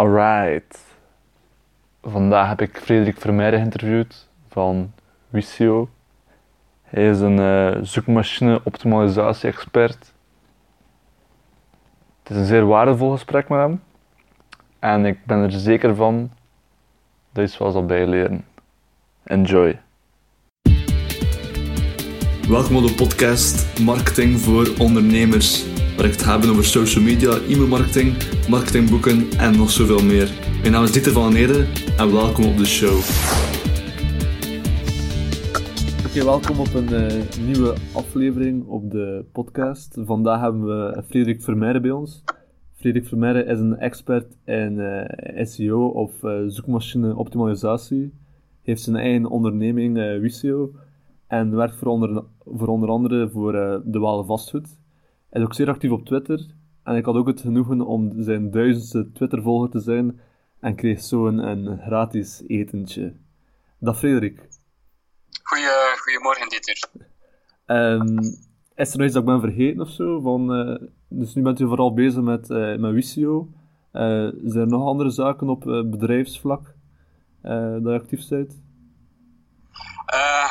Alright. Vandaag heb ik Frederik Vermeijden geïnterviewd van Visio. Hij is een uh, zoekmachine optimalisatie expert. Het is een zeer waardevol gesprek met hem. En ik ben er zeker van dat je wel zal bijleren. Enjoy. Welkom op de podcast Marketing voor Ondernemers waar ik het hebben over social media, e-mailmarketing, marketingboeken en nog zoveel meer. Mijn naam is Dieter van Ede en welkom op de show. Oké, welkom op een uh, nieuwe aflevering op de podcast. Vandaag hebben we Frederik Vermeijden bij ons. Frederik Vermeijden is een expert in uh, SEO of uh, zoekmachine optimalisatie. Heeft zijn eigen onderneming Visio en werkt voor onder, voor onder andere voor de Walen Vastgoed. Hij is ook zeer actief op Twitter. En ik had ook het genoegen om zijn duizendste Twitter-volger te zijn. En kreeg zo een, een gratis etentje. Dag Frederik. Goeie, goedemorgen, Dieter. Um, is er nog iets dat ik ben vergeten of zo? Van, uh, dus nu bent u vooral bezig met, uh, met Visio. Uh, zijn er nog andere zaken op bedrijfsvlak dat je actief bent?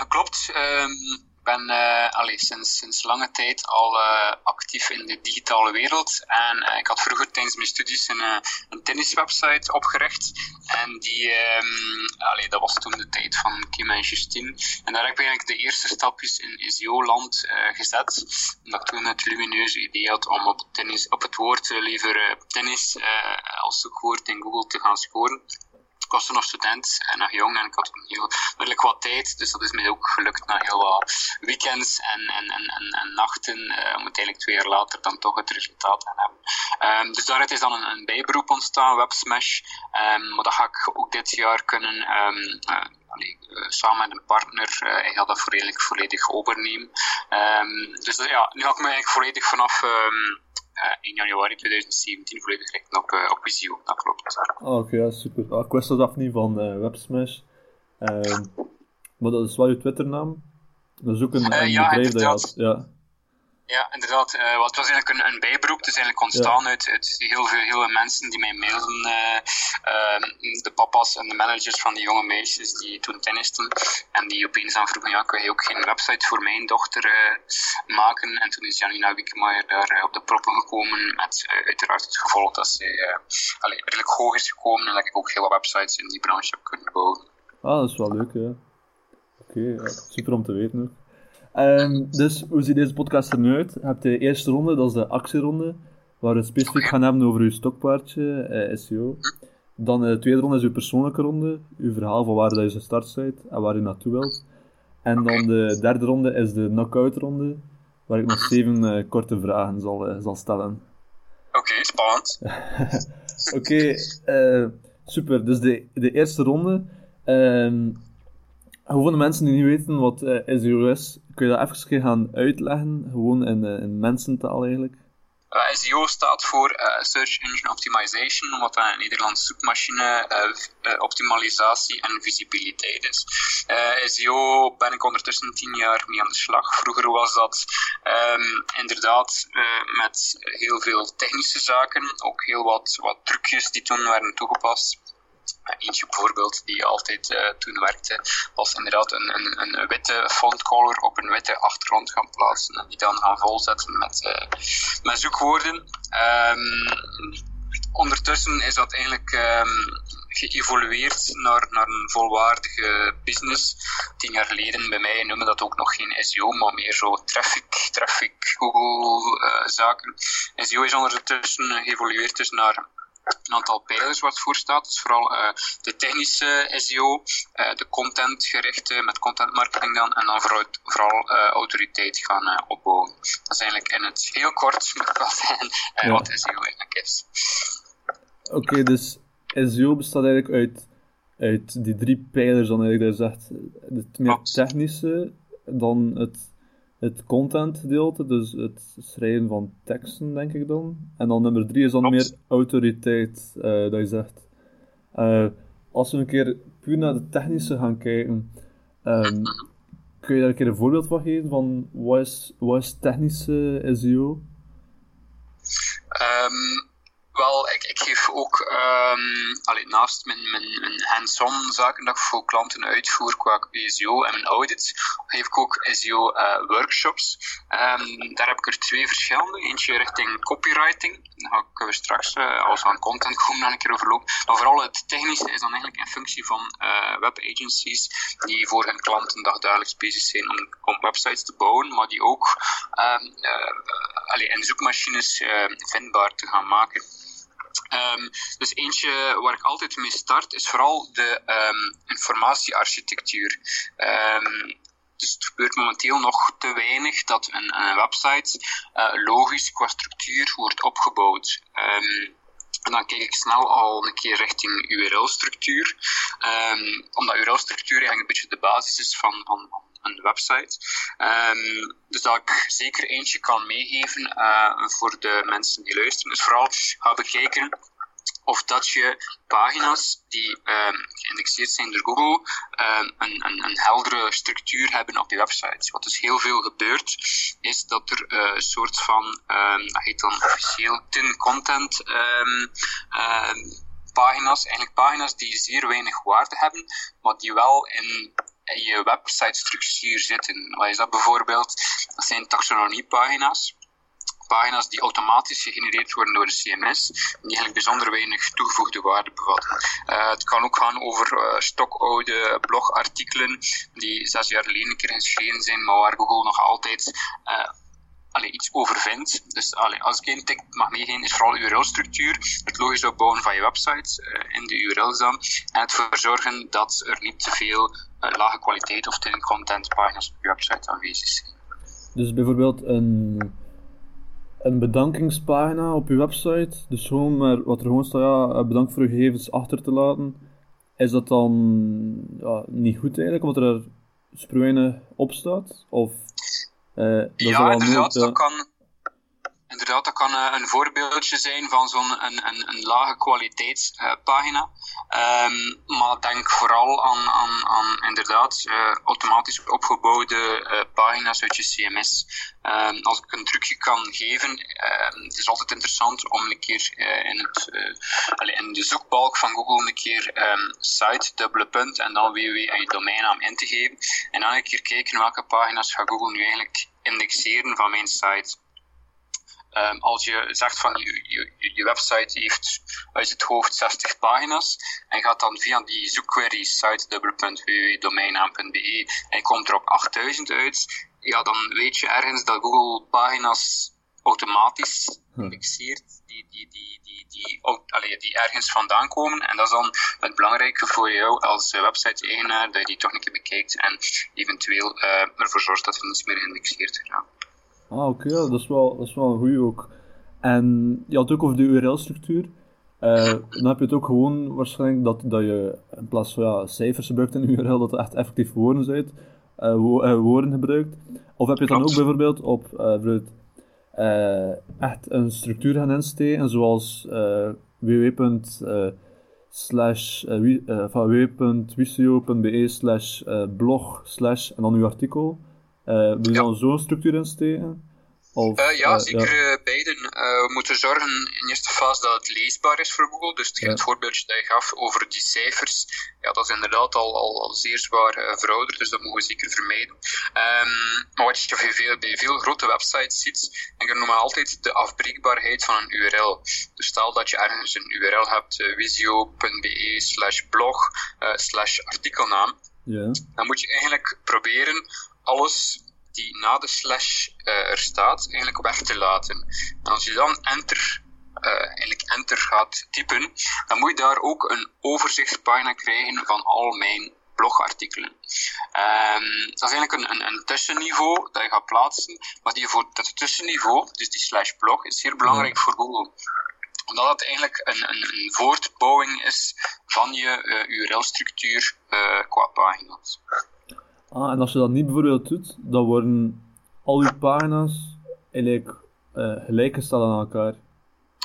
klopt. Um ben allee, sinds, sinds lange tijd al uh, actief in de digitale wereld. En uh, ik had vroeger tijdens mijn studies een, een tenniswebsite opgericht. En die, um, dat was toen de tijd van Kim en Justine. En daar heb ik eigenlijk de eerste stapjes in SEO-land gezet. Omdat ik toen het lumineuze idee had om op, tennis, op het woord liever tennis als zoekwoord in Google te gaan scoren ik was toen nog student en nog jong en ik had heel redelijk wat tijd. Dus dat is mij ook gelukt na heel wat weekends en, en, en, en, nachten. Uh, om uiteindelijk twee jaar later dan toch het resultaat te hebben. Um, dus daaruit is dan een, bijberoep ontstaan, WebSmash. Um, maar dat ga ik ook dit jaar kunnen. Um, uh, samen met een partner, ik ga dat volledig, volledig overnemen. Dus ja, nu ga ik me eigenlijk volledig vanaf in januari 2017 volledig richten op, uh, op Visio. Dat klopt. Oh, Oké, okay, ja, super. Ah, ik wist dat af niet van uh, Websmash. Ehm, maar dat is wel je Twitternaam. Dat is ook een, een bedrijf dat je had. Ja. Ja, inderdaad. Uh, wat was eigenlijk een, een bijberoep. Het is eigenlijk ontstaan uit, uit, heel veel heel mensen die mij mailden. Uh, uh, de papa's en de managers van die jonge meisjes die toen tennisten. En die opeens dan vroegen, ja, kun je ook geen website voor mijn dochter maken? En toen is Janina Wiekemaier daar op de proppen gekomen. Met uiteraard het gevolg dat ze allee, redelijk hoog is gekomen. En dat ik ook hele websites in die branche heb kunnen bouwen. Ah, dat is wel leuk, ja. Oké, okay, super om te weten ook. Um, dus hoe ziet deze podcast er nu uit? Je hebt de eerste ronde, dat is de actieronde, waar we specifiek gaan hebben over uw stokpaardje, eh, SEO. Dan de tweede ronde is uw persoonlijke ronde, uw verhaal van waar je gestart bent en waar je naartoe wilt. En dan de derde ronde is de knockout ronde, waar ik nog zeven uh, korte vragen zal, uh, zal stellen. Oké, okay, spannend. Oké, okay, uh, super. Dus de, de eerste ronde. Uh, voor de mensen die niet weten wat SEO is, kun je dat even gaan uitleggen, gewoon in, uh, in mensentaal eigenlijk? Eh, SEO staat voor uh, Search Engine Optimization, wat een Nederlandse zoekmachine uh, optimalisatie en visibiliteit is. SEO ben ik ondertussen tien jaar mee aan de slag. Vroeger was dat um, inderdaad met heel veel technische zaken, ook heel wat, wat trucjes die toen werden toegepast. Eentje bijvoorbeeld die altijd uh, toen werkte, was inderdaad een, een, een witte font color op een witte achtergrond gaan plaatsen en die dan gaan volzetten met, uh, met zoekwoorden. Um, ondertussen is dat eigenlijk um, geëvolueerd naar, naar een volwaardige business. Tien jaar geleden bij mij noemen dat ook nog geen SEO, maar meer zo traffic, traffic Google uh, zaken. SEO is ondertussen geëvolueerd dus naar een aantal pijlers wat voor staat. Dus vooral uh, de technische SEO, uh, eh, de contentgerichte met content marketing dan, en dan vooral, vooral uh, autoriteit gaan opbouwen. Dat is eigenlijk in het heel kort zijn ja. wat SEO eigenlijk is. Oké, okay, dus SEO bestaat eigenlijk uit, uit die drie pijlers dan eigenlijk, dat het meer technische, dan het het content gedeelte, dus het schrijven van teksten, denk ik dan. En dan nummer drie is dan meer autoriteit, uh, dat je zegt. Uh, als we een keer puur naar de technische gaan kijken, um, kun je daar een keer een voorbeeld van geven van wat is, wat is technische SEO? Um, naast mijn, mijn, mijn hands-on zaken dat ik voor klanten uitvoer qua SEO en mijn audits, geef ik ook SEO uh, workshops. Um, daar heb ik er twee verschillende. Eentje richting copywriting. Daar ga ik straks, uh, als we aan content komen, nog een keer overlopen. Maar vooral het technische is dan eigenlijk in functie van uh, web agencies die voor hun klanten dagdagelijks bezig zijn om, om websites te bouwen, maar die ook um, uh, in zoekmachines vindbaar te gaan maken. Um, dus eentje waar ik altijd mee start is vooral de um, informatiearchitectuur. Um, dus het gebeurt momenteel nog te weinig dat een, een website uh, logisch qua structuur wordt opgebouwd. En dan kijk ik snel al een keer richting URL-structuur. Omdat URL-structuur eigenlijk een beetje de basis is van, van, een website. Um, dus dat ik zeker eentje kan meegeven uh, voor de mensen die luisteren. Dus vooral ga bekijken of dat je pagina's die um, geïndexeerd zijn door Google um, een, een, een, heldere structuur hebben op je website. Wat dus heel veel gebeurt, is dat er uh, een soort van, um, dat heet dan officieel tin content pagina's, eigenlijk pagina's die zeer weinig waarde hebben, maar die wel in je website structuur zitten. Wat is dat bijvoorbeeld? Dat zijn taxonomiepagina's pagina's die automatisch gegenereerd worden door de CMS, die eigenlijk bijzonder weinig toegevoegde waarde bevatten. Uh, het kan ook gaan over uh, stokoude blogartikelen die zes jaar geleden een keer geschreven zijn, maar waar Google nog altijd uh, allee, iets over vindt. Dus allee, als ik één tik mag meegeven, is vooral URL-structuur, het logisch opbouwen van je website in de URL's dan, en het ervoor zorgen dat er niet te veel lage kwaliteit of thin content pagina's op je website aanwezig zijn. Dus bijvoorbeeld een een bedankingspagina op je website. Dus gewoon maar wat er gewoon staat, ja, eh, bedankt voor uw gegevens achter te laten. Is dat dan ja, niet goed eigenlijk, omdat er spruinen op staat? Of, uh, dat ja, inderdaad, dat kan inderdaad, dat kan uh, een voorbeeldje zijn van zo'n een, een, een, lage kwaliteitspagina. Um, maar denk vooral aan, aan, aan inderdaad uh, automatisch opgebouwde uh, pagina's uit je CMS. Um, als ik een trucje kan geven, ehm, het is altijd interessant om een keer in, het, allez, in de zoekbalk van Google een keer site, dubbele punt en dan www en je domeinnaam in te geven. En dan een keer kijken welke pagina's gaat Google nu eigenlijk indexeren van mijn site. Um, als je zegt van je, je, je, website heeft uit het hoofd 60 pagina's en gaat dan via die zoekquery site.www.domeinnaam.be en komt er op 8000 uit, ja, dan weet je ergens dat Google pagina's automatisch hm. indexeert die, die, die, die, die, allee, die ergens vandaan komen. En dat is dan het belangrijke voor jou als website-eigenaar, dat je die toch een keer bekijkt en eventueel uh, ervoor zorgt dat er niets meer geïndexeerd wordt. Ah, oké, dat, is wel, dat is wel een goede ook. En je had het ook over de URL-structuur. Uh, dan heb je het ook gewoon waarschijnlijk dat, dat je in plaats van ja, cijfers gebruikt in een URL, dat je echt effectief woorden, uh, wo uh, woorden gebruikt. Of heb je het dan ook bijvoorbeeld op echt een structuur gaan insteken, zoals www. slash www.wisio.be slash blog slash en dan uw artikel. Uh, wil je dan zo'n structuur insteken? Of, uh, ja, uh, zeker ja. beiden. we moeten zorgen in eerste fase dat het leesbaar is voor Google. Dus het, ja. het voorbeeldje dat je gaf over die cijfers, ja, dat is inderdaad al, al, al zeer zwaar verouderd, dus dat mogen we zeker vermijden. Um, maar wat je bij veel, bij veel grote websites ziet, en ik noem altijd de afbreekbaarheid van een URL. Dus stel dat je ergens een URL hebt, visio.be slash blog slash artikelnaam, ja. dan moet je eigenlijk proberen alles die na de slash uh, er staat, eigenlijk weg te laten. En als je dan enter, uh, eigenlijk enter gaat typen, dan moet je daar ook een overzichtspagina krijgen van al mijn blogartikelen. Um, dat is eigenlijk een, een, een, tussenniveau dat je gaat plaatsen, maar die voor dat tussenniveau, dus die slash blog, is zeer belangrijk voor Google omdat het eigenlijk een, een, een voortbouwing is van je uh, eh, URL-structuur uh, qua pagina's. Ah, en als je dat niet bijvoorbeeld doet, dan worden al je pagina's eigenlijk uh, gelijkgesteld aan elkaar.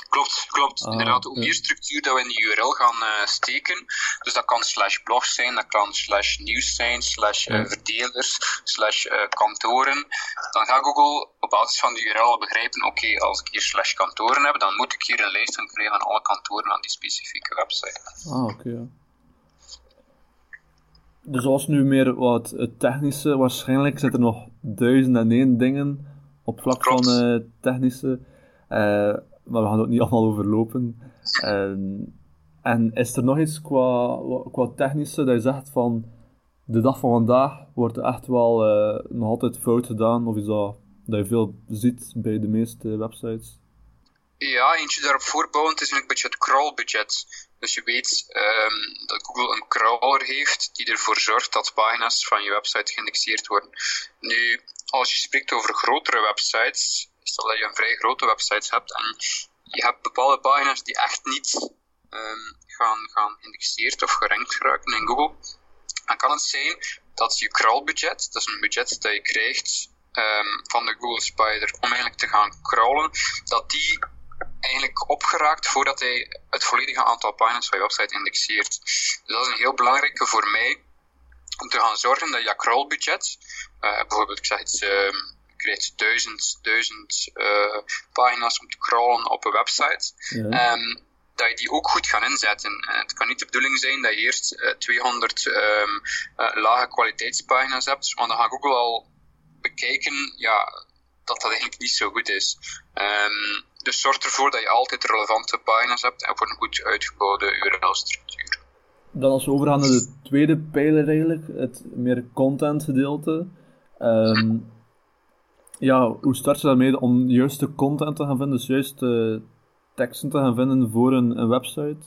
Klopt, klopt. Ah, Inderdaad, hoe meer structuur dat we in de URL gaan uh, steken, dus dat kan slash blog zijn, dat kan slash nieuws zijn, slash uh, verdelers, slash uh, kantoren, dan gaat Google op basis van de URL begrijpen, oké, als ik hier slash kantoren heb, dan moet ik hier een lijst van krijgen van alle kantoren aan die specifieke website. Ah, oké, ja. Dus als nu meer wat het technische, waarschijnlijk zitten er nog duizend en één dingen op vlak van uh, technische. Uh, maar we gaan het niet allemaal overlopen. En, en is er nog iets qua, qua technische dat je zegt van de dag van vandaag wordt er echt wel uh, nog altijd fout gedaan? Of is dat dat je veel ziet bij de meeste websites? Ja, eentje daarop voorbouwend is een beetje het crawlbudget. Dus je weet um, dat Google een crawler heeft die ervoor zorgt dat pagina's van je website geïndexeerd worden. Nu, als je spreekt over grotere websites, stel dat je een vrij grote website hebt en je hebt bepaalde pagina's die echt niet um, gaan, gaan geïndexeerd of gerankt geraken in Google, dan kan het zijn dat je crawlbudget, dat is een budget dat je krijgt um, van de Google Spider om eigenlijk te gaan crawlen, dat die eigenlijk opgeraakt voordat hij het volledige aantal pagina's van je website indexeert. Dus dat is een heel belangrijke voor mij om te gaan zorgen dat je crawlbudget, uh, bijvoorbeeld ik zeg iets, uh, je krijgt duizend, duizend uh, pagina's om te crawlen op een website. Ja. Um, dat je die ook goed gaat inzetten. En het kan niet de bedoeling zijn dat je eerst 200 um, lage kwaliteitspagina's hebt, want dan gaat Google al bekijken ja, dat dat eigenlijk niet zo goed is. Um, dus zorg ervoor dat je altijd relevante pagina's hebt en voor een goed uitgebouwde URL-structuur. Dan als we overgaan naar de tweede pijler eigenlijk, het meer content gedeelte. Um, ja, hoe start je daarmee om juiste content te gaan vinden, dus juiste teksten te gaan vinden voor een, een website?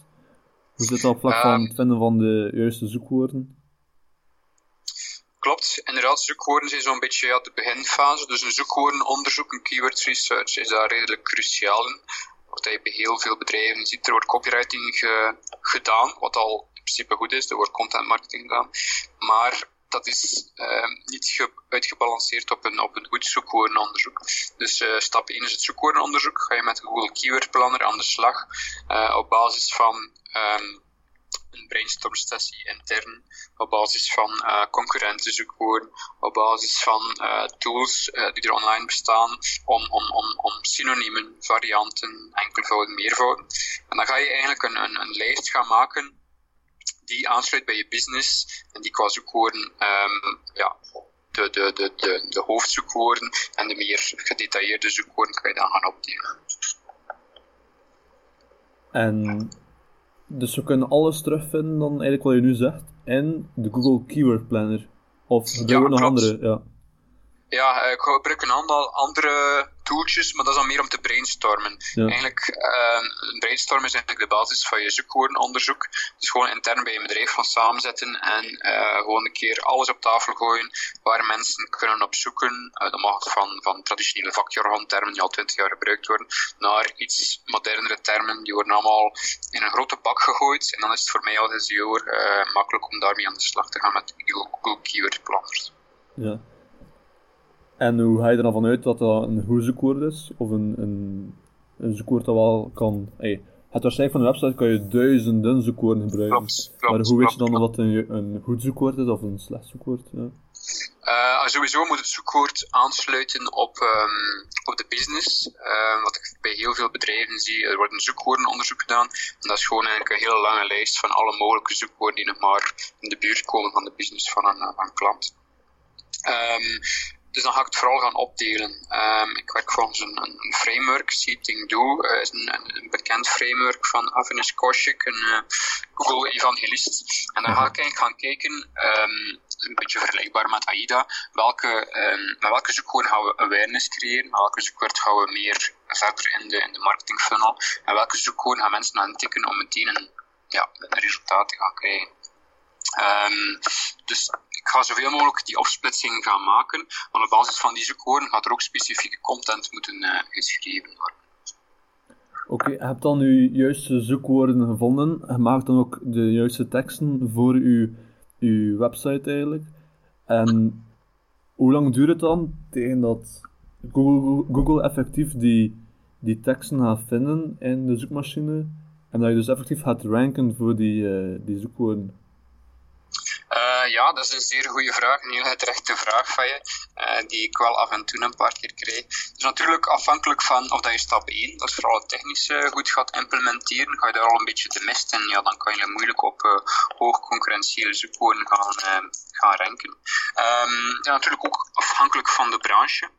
Hoe zit dat op vlak van het vinden van de juiste zoekwoorden? Klopt, inderdaad, zoekwoorden zijn zo'n beetje ja, de beginfase. Dus een zoekwoordenonderzoek, een keyword research, is daar redelijk cruciaal in. Wat je bij heel veel bedrijven ziet, er wordt copywriting ge, gedaan, wat al in principe goed is, er wordt content marketing gedaan. Maar dat is uh, niet ge, uitgebalanceerd op een, op een goed zoekwoordenonderzoek. Dus uh, stap 1 is het zoekwoordenonderzoek. Ga je met Google Keyword Planner aan de slag uh, op basis van um, een brainstorm sessie intern op basis van uh, concurrentenzoekwoorden, op basis van uh, tools uh, die er online bestaan om, om, om, om synoniemen, varianten, enkelvouden, meervouden. En dan ga je eigenlijk een, een, een lijst gaan maken die aansluit bij je business en die qua zoekwoorden um, ja, de, de, de, de, de hoofdzoekwoorden en de meer gedetailleerde zoekwoorden kan je dan gaan opdelen. En dus we kunnen alles terugvinden dan eigenlijk wat je nu zegt in de Google Keyword Planner. Of hebben we nog andere? Ja. Ja, ik gebruik een aantal andere tooltjes, maar dat is dan meer om te brainstormen. Eigenlijk, uh, een brainstorm is eigenlijk de basis van je zoekwoordenonderzoek. Dus gewoon intern bij je bedrijf gaan samenzetten en uh, gewoon een keer alles op tafel gooien waar mensen kunnen op zoeken. Uh, dat mag van, van traditionele vakjargon-termen die al twintig jaar gebruikt worden, naar iets modernere termen. Die worden allemaal in een grote bak gegooid. En dan is het voor mij als SEO uh, makkelijk om daarmee aan de slag te gaan met Google Keyword Planners. Ja. En hoe ga je er dan vanuit dat dat een goed zoekwoord is? Of een, een, een zoekwoord dat wel kan... Hey, het waarschijnlijk van een website kan je duizenden zoekwoorden gebruiken. Klopt, klopt, maar hoe weet je dan of dat een, een goed zoekwoord is of een slecht zoekwoord? Ja. Uh, sowieso moet het zoekwoord aansluiten op, um, op de business. Uh, wat ik bij heel veel bedrijven zie, er wordt een zoekwoordenonderzoek gedaan. En dat is gewoon eigenlijk een hele lange lijst van alle mogelijke zoekwoorden die nog maar in de buurt komen van de business van een, een klant. Um, dus dan ga ik het vooral gaan opdelen. Um, ik werk volgens een, een framework, Seating Do, uh, is een, een, bekend framework van Avinash Koshik, een uh, Google evangelist. En dan ga ik eigenlijk gaan kijken, um, een beetje vergelijkbaar met AIDA, welke, um, met welke zoekwoorden gaan we awareness creëren, met welke zoekwoord gaan we meer verder in de, in de marketing funnel, en welke zoekwoorden gaan mensen aan tikken om meteen een, ja, een resultaat te gaan krijgen. Um, dus ik ga zoveel mogelijk die opsplitsing gaan maken, want op basis van die zoekwoorden gaat er ook specifieke content moeten uh, geschreven worden. Oké, je hebt dan uw juiste zoekwoorden gevonden. Je maakt dan ook de juiste teksten voor uw, website eigenlijk. En hoe lang duurt het dan tegen dat Google, Google effectief die, die teksten gaat vinden in de zoekmachine en dat je dus effectief gaat ranken voor die, uh, die zoekwoorden? Uh, ja, dat is een zeer goede vraag, een heel terechte vraag van je, uh, die ik wel af en toe een paar keer krijg. Dus natuurlijk afhankelijk van of dat je stap 1, dat is vooral het technische, goed gaat implementeren, ga je daar al een beetje te mist en ja, dan kan je moeilijk op uh, hoog concurrentiële zoekwoorden gaan, gaan ranken. Um, ja, natuurlijk ook afhankelijk van de branche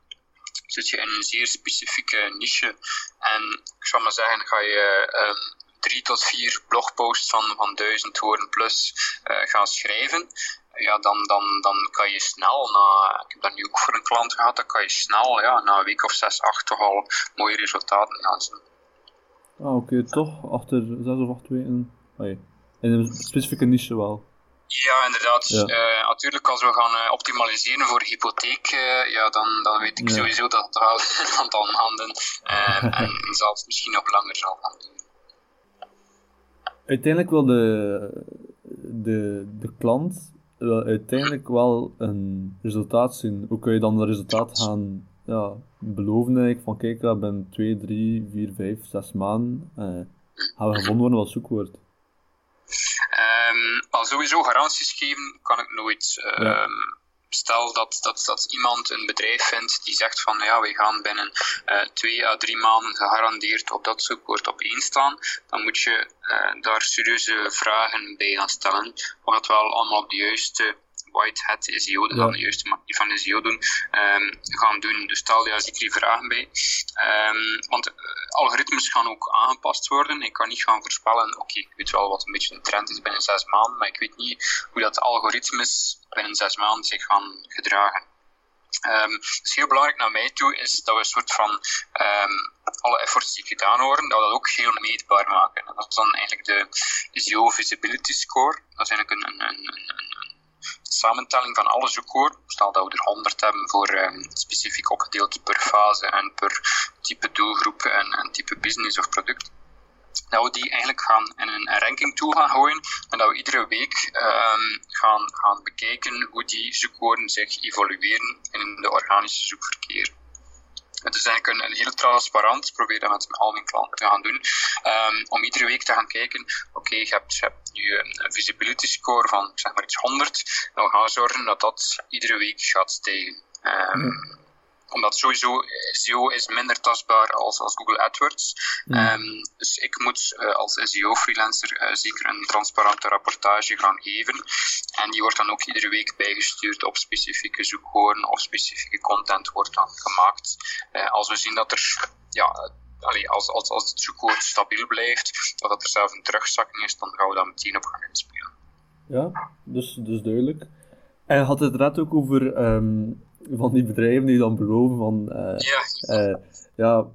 zit je in een zeer specifieke niche. En ik zou maar zeggen, ga je um, drie tot vier blogposts van, van duizend woorden plus uh, gaan schrijven, ja, dan, dan, dan kan je snel, na, ik heb dat nu ook voor een klant gehad, dan kan je snel ja, na een week of zes, acht toch al mooie resultaten gaan zien. Ah, oké, toch? Achter zes of acht weken? In een specifieke niche wel. Ja, inderdaad. Ja. Uh, natuurlijk, als we gaan uh, optimaliseren voor hypotheek, uh, ja, dan, dan weet ik ja. sowieso dat het wel een aantal maanden en zelfs misschien nog langer zal gaan doen uiteindelijk wil de, de, de klant wel uiteindelijk wel een resultaat zien. Hoe kun je dan dat resultaat gaan ja, beloven eigenlijk van kijk, dat ben 2, 3, 4, 5, 6 maanden uh, gaan we gevonden worden wat zoekwoord? Um, al sowieso garanties geven kan ik nooit. Um, ja stel dat, dat, dat iemand een bedrijf vindt die zegt van ja, we gaan binnen uh, twee à drie maanden gegarandeerd op dat zoekwoord op één staan, dan moet je uh, daar serieuze vragen bij gaan stellen. Of dat wel allemaal op de juiste white hat SEO, ja. dan de juiste manier van SEO doen, um, gaan doen. Dus stel daar zeker vragen bij. Um, want uh, algoritmes gaan ook aangepast worden. Ik kan niet gaan voorspellen, oké, okay, ik weet wel wat een beetje een trend is binnen zes maanden, maar ik weet niet hoe dat algoritmes binnen zes maanden zich gaan gedragen. Um, dus heel belangrijk naar mij toe is dat we een soort van um, alle efforts die gedaan worden, dat we dat ook heel meetbaar maken. En dat is dan eigenlijk de SEO Visibility Score. Dat is eigenlijk een, een, een, een samentelling van alle zoekwoorden. Stel dat we er 100 hebben voor um, specifiek opgedeeld per fase en per type doelgroep en, en type business of product dat we die eigenlijk gaan in een ranking toe gaan gooien en dat we iedere week um, gaan, gaan bekijken hoe die zoekwoorden zich evolueren in de organische zoekverkeer. Het is eigenlijk een, een heel transparant, probeer dat met al mijn klanten te gaan doen, um, om iedere week te gaan kijken, oké, okay, je, je hebt nu een visibility score van zeg maar iets 100, dan gaan we zorgen dat dat iedere week gaat stijgen. Um, omdat sowieso SEO is minder tastbaar als, als Google AdWords. Um, dus ik moet uh, als SEO-freelancer uh, zeker een transparante rapportage gaan geven. En die wordt dan ook iedere week bijgestuurd op specifieke zoekwoorden of specifieke content wordt dan gemaakt. Uh, als we zien dat er ja, allee, als, als, als het zoekwoord stabiel blijft, of dat er zelf een terugzakking is, dan gaan we daar meteen op gaan inspelen. Ja, dus, dus duidelijk. En je had het inderdaad ook over um, van die bedrijven die dan beloven van... Uh, ja. Uh, ja,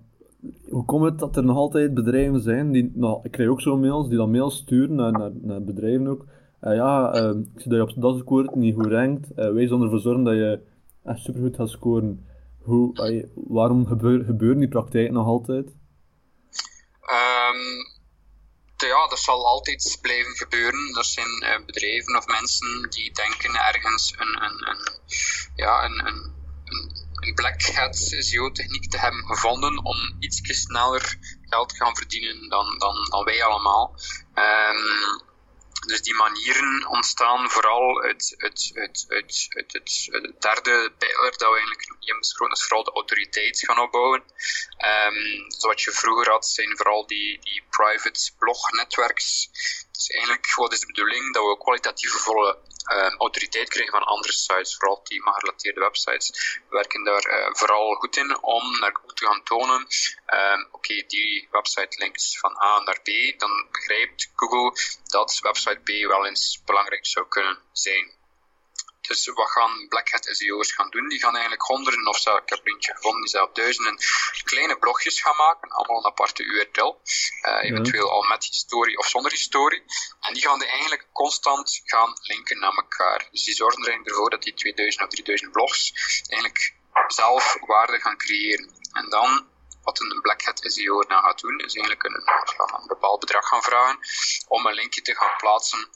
hoe komt het dat er nog altijd bedrijven zijn die... Nou, ik krijg ook zo mails, die dan mails sturen naar, naar, naar bedrijven ook. Uh, ja, ik zie dat je op dat scoort niet goed rankt. wij zullen ervoor zorgen dat je echt supergoed gaat scoren. Hoe, waarom gebeur, gebeuren die praktijken nog altijd? Um ja, dat zal altijd blijven gebeuren. Er zijn uh, bedrijven of mensen die denken ergens een, een, een ja, een, een, een black hat SEO-techniek te hebben gevonden om iets sneller geld te gaan verdienen dan, dan, dan wij allemaal. Um, dus die manieren ontstaan vooral uit, uit, uit, uit, uit, het, derde pijler dat we eigenlijk niet hebben besproken, is vooral de autoriteit gaan opbouwen. Um, wat je vroeger had, zijn vooral die, die private blognetwerks. Dus eigenlijk, wat is de bedoeling? Dat we kwalitatieve volle um, autoriteit krijgen van andere sites, vooral thema-gerelateerde websites. We werken daar uh, vooral goed in om naar Google te gaan tonen, um, oké, die website linkt van A naar B, dan begrijpt Google dat website B wel eens belangrijk zou kunnen zijn. Dus wat gaan Black Hat SEO's gaan doen? Die gaan eigenlijk honderden of zo, ik heb eentje gevonden, die zelf duizenden kleine blogjes gaan maken, allemaal een aparte URL, uh, eventueel al met historie of zonder historie. En die gaan die eigenlijk constant gaan linken naar elkaar. Dus die zorgen er eigenlijk ervoor dat die 2000 of 3000 blogs eigenlijk zelf waarde gaan creëren. En dan wat een Black Hat SEO dan gaat doen, is eigenlijk een, een bepaald bedrag gaan vragen om een linkje te gaan plaatsen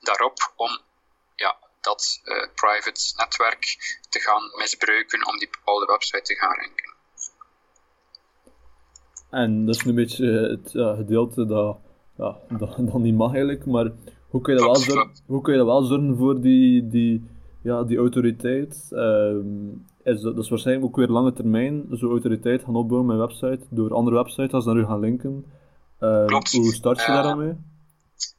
daarop om ja, dat uh, private netwerk te gaan misbruiken om die bepaalde website te gaan ranken. En dat is een beetje het ja, gedeelte dat, ja, dat, dat niet mag eigenlijk, maar hoe kun je dat wel zorgen, hoe kun je dat wel zorgen voor die, die, ja, die autoriteit? Ehm, is dat, dat, is waarschijnlijk ook weer lange termijn, zo'n autoriteit gaan opbouwen met website, door andere websites als naar u gaan linken. Uh, Klopt. Hoe start je daar dan mee?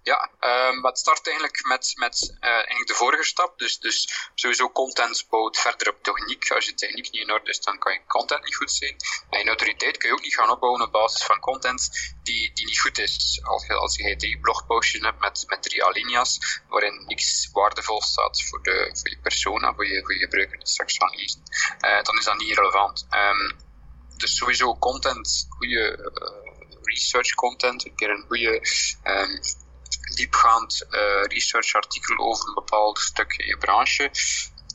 Ja, um, het start eigenlijk met, met uh, eigenlijk de vorige stap. Dus, dus sowieso content bouwt verder op techniek. Als je techniek niet in orde is, dan kan je content niet goed zijn. En je autoriteit kun je ook niet gaan opbouwen op basis van content die, die niet goed is. Als je, als je drie blogpostjes hebt met, met drie alinea's, waarin niks waardevol staat voor, de, voor je persona, voor je, voor je gebruiker die straks gaan lezen, uh, dan is dat niet relevant. Um, dus sowieso content, goede uh, research content, een keer een goede um, diepgaand uh, researchartikel over een bepaald stuk in je branche,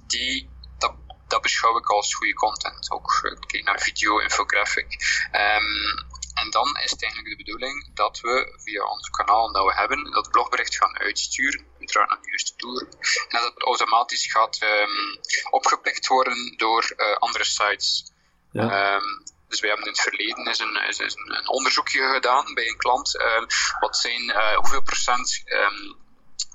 die, dat, dat beschouw ik als goede content. Ook kijk naar video, infographic. Um, en dan is het eigenlijk de bedoeling dat we via ons kanaal dat we hebben, dat blogbericht gaan uitsturen, uiteraard naar de juiste doelgroep, en dat het automatisch gaat um, opgepikt worden door uh, andere sites. Ja. Um, dus wij hebben in het verleden is een, is, een onderzoekje gedaan bij een klant. Um, wat zijn, uh, hoeveel procent um,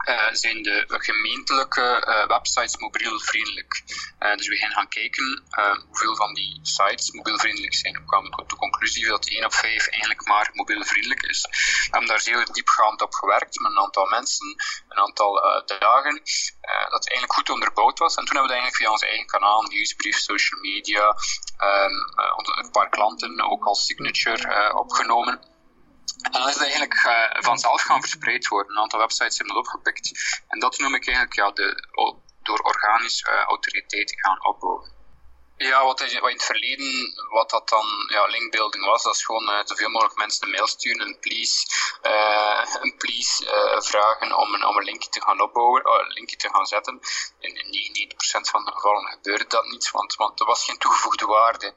uh, zijn de gemeentelijke uh, websites mobielvriendelijk. Uh, dus we gaan gaan kijken hoeveel van die sites mobielvriendelijk zijn. We kwamen tot de conclusie dat 1 op 5 eigenlijk maar mobielvriendelijk is. We hebben daar zeer diepgaand op gewerkt met een aantal mensen, een aantal dagen, dat eigenlijk goed onderbouwd was. En toen hebben we eigenlijk via ons eigen kanaal, nieuwsbrief, social media, um, een paar klanten ook als signature opgenomen. En dan is het eigenlijk uh, vanzelf gaan verspreid worden. Een aantal websites hebben dat opgepikt. En dat noem ik eigenlijk ja, de, door organisch uh, autoriteit gaan opbouwen. Ja, wat, is, wat in het verleden, wat dat dan ja, linkbuilding was, dat is gewoon uh, zoveel mogelijk mensen een mail sturen, een please, een please vragen om een, om een linkje te gaan opbouwen, een linkje te gaan zetten. In, in 99% van de gevallen gebeurde dat niet, want, want er was geen toegevoegde waarde.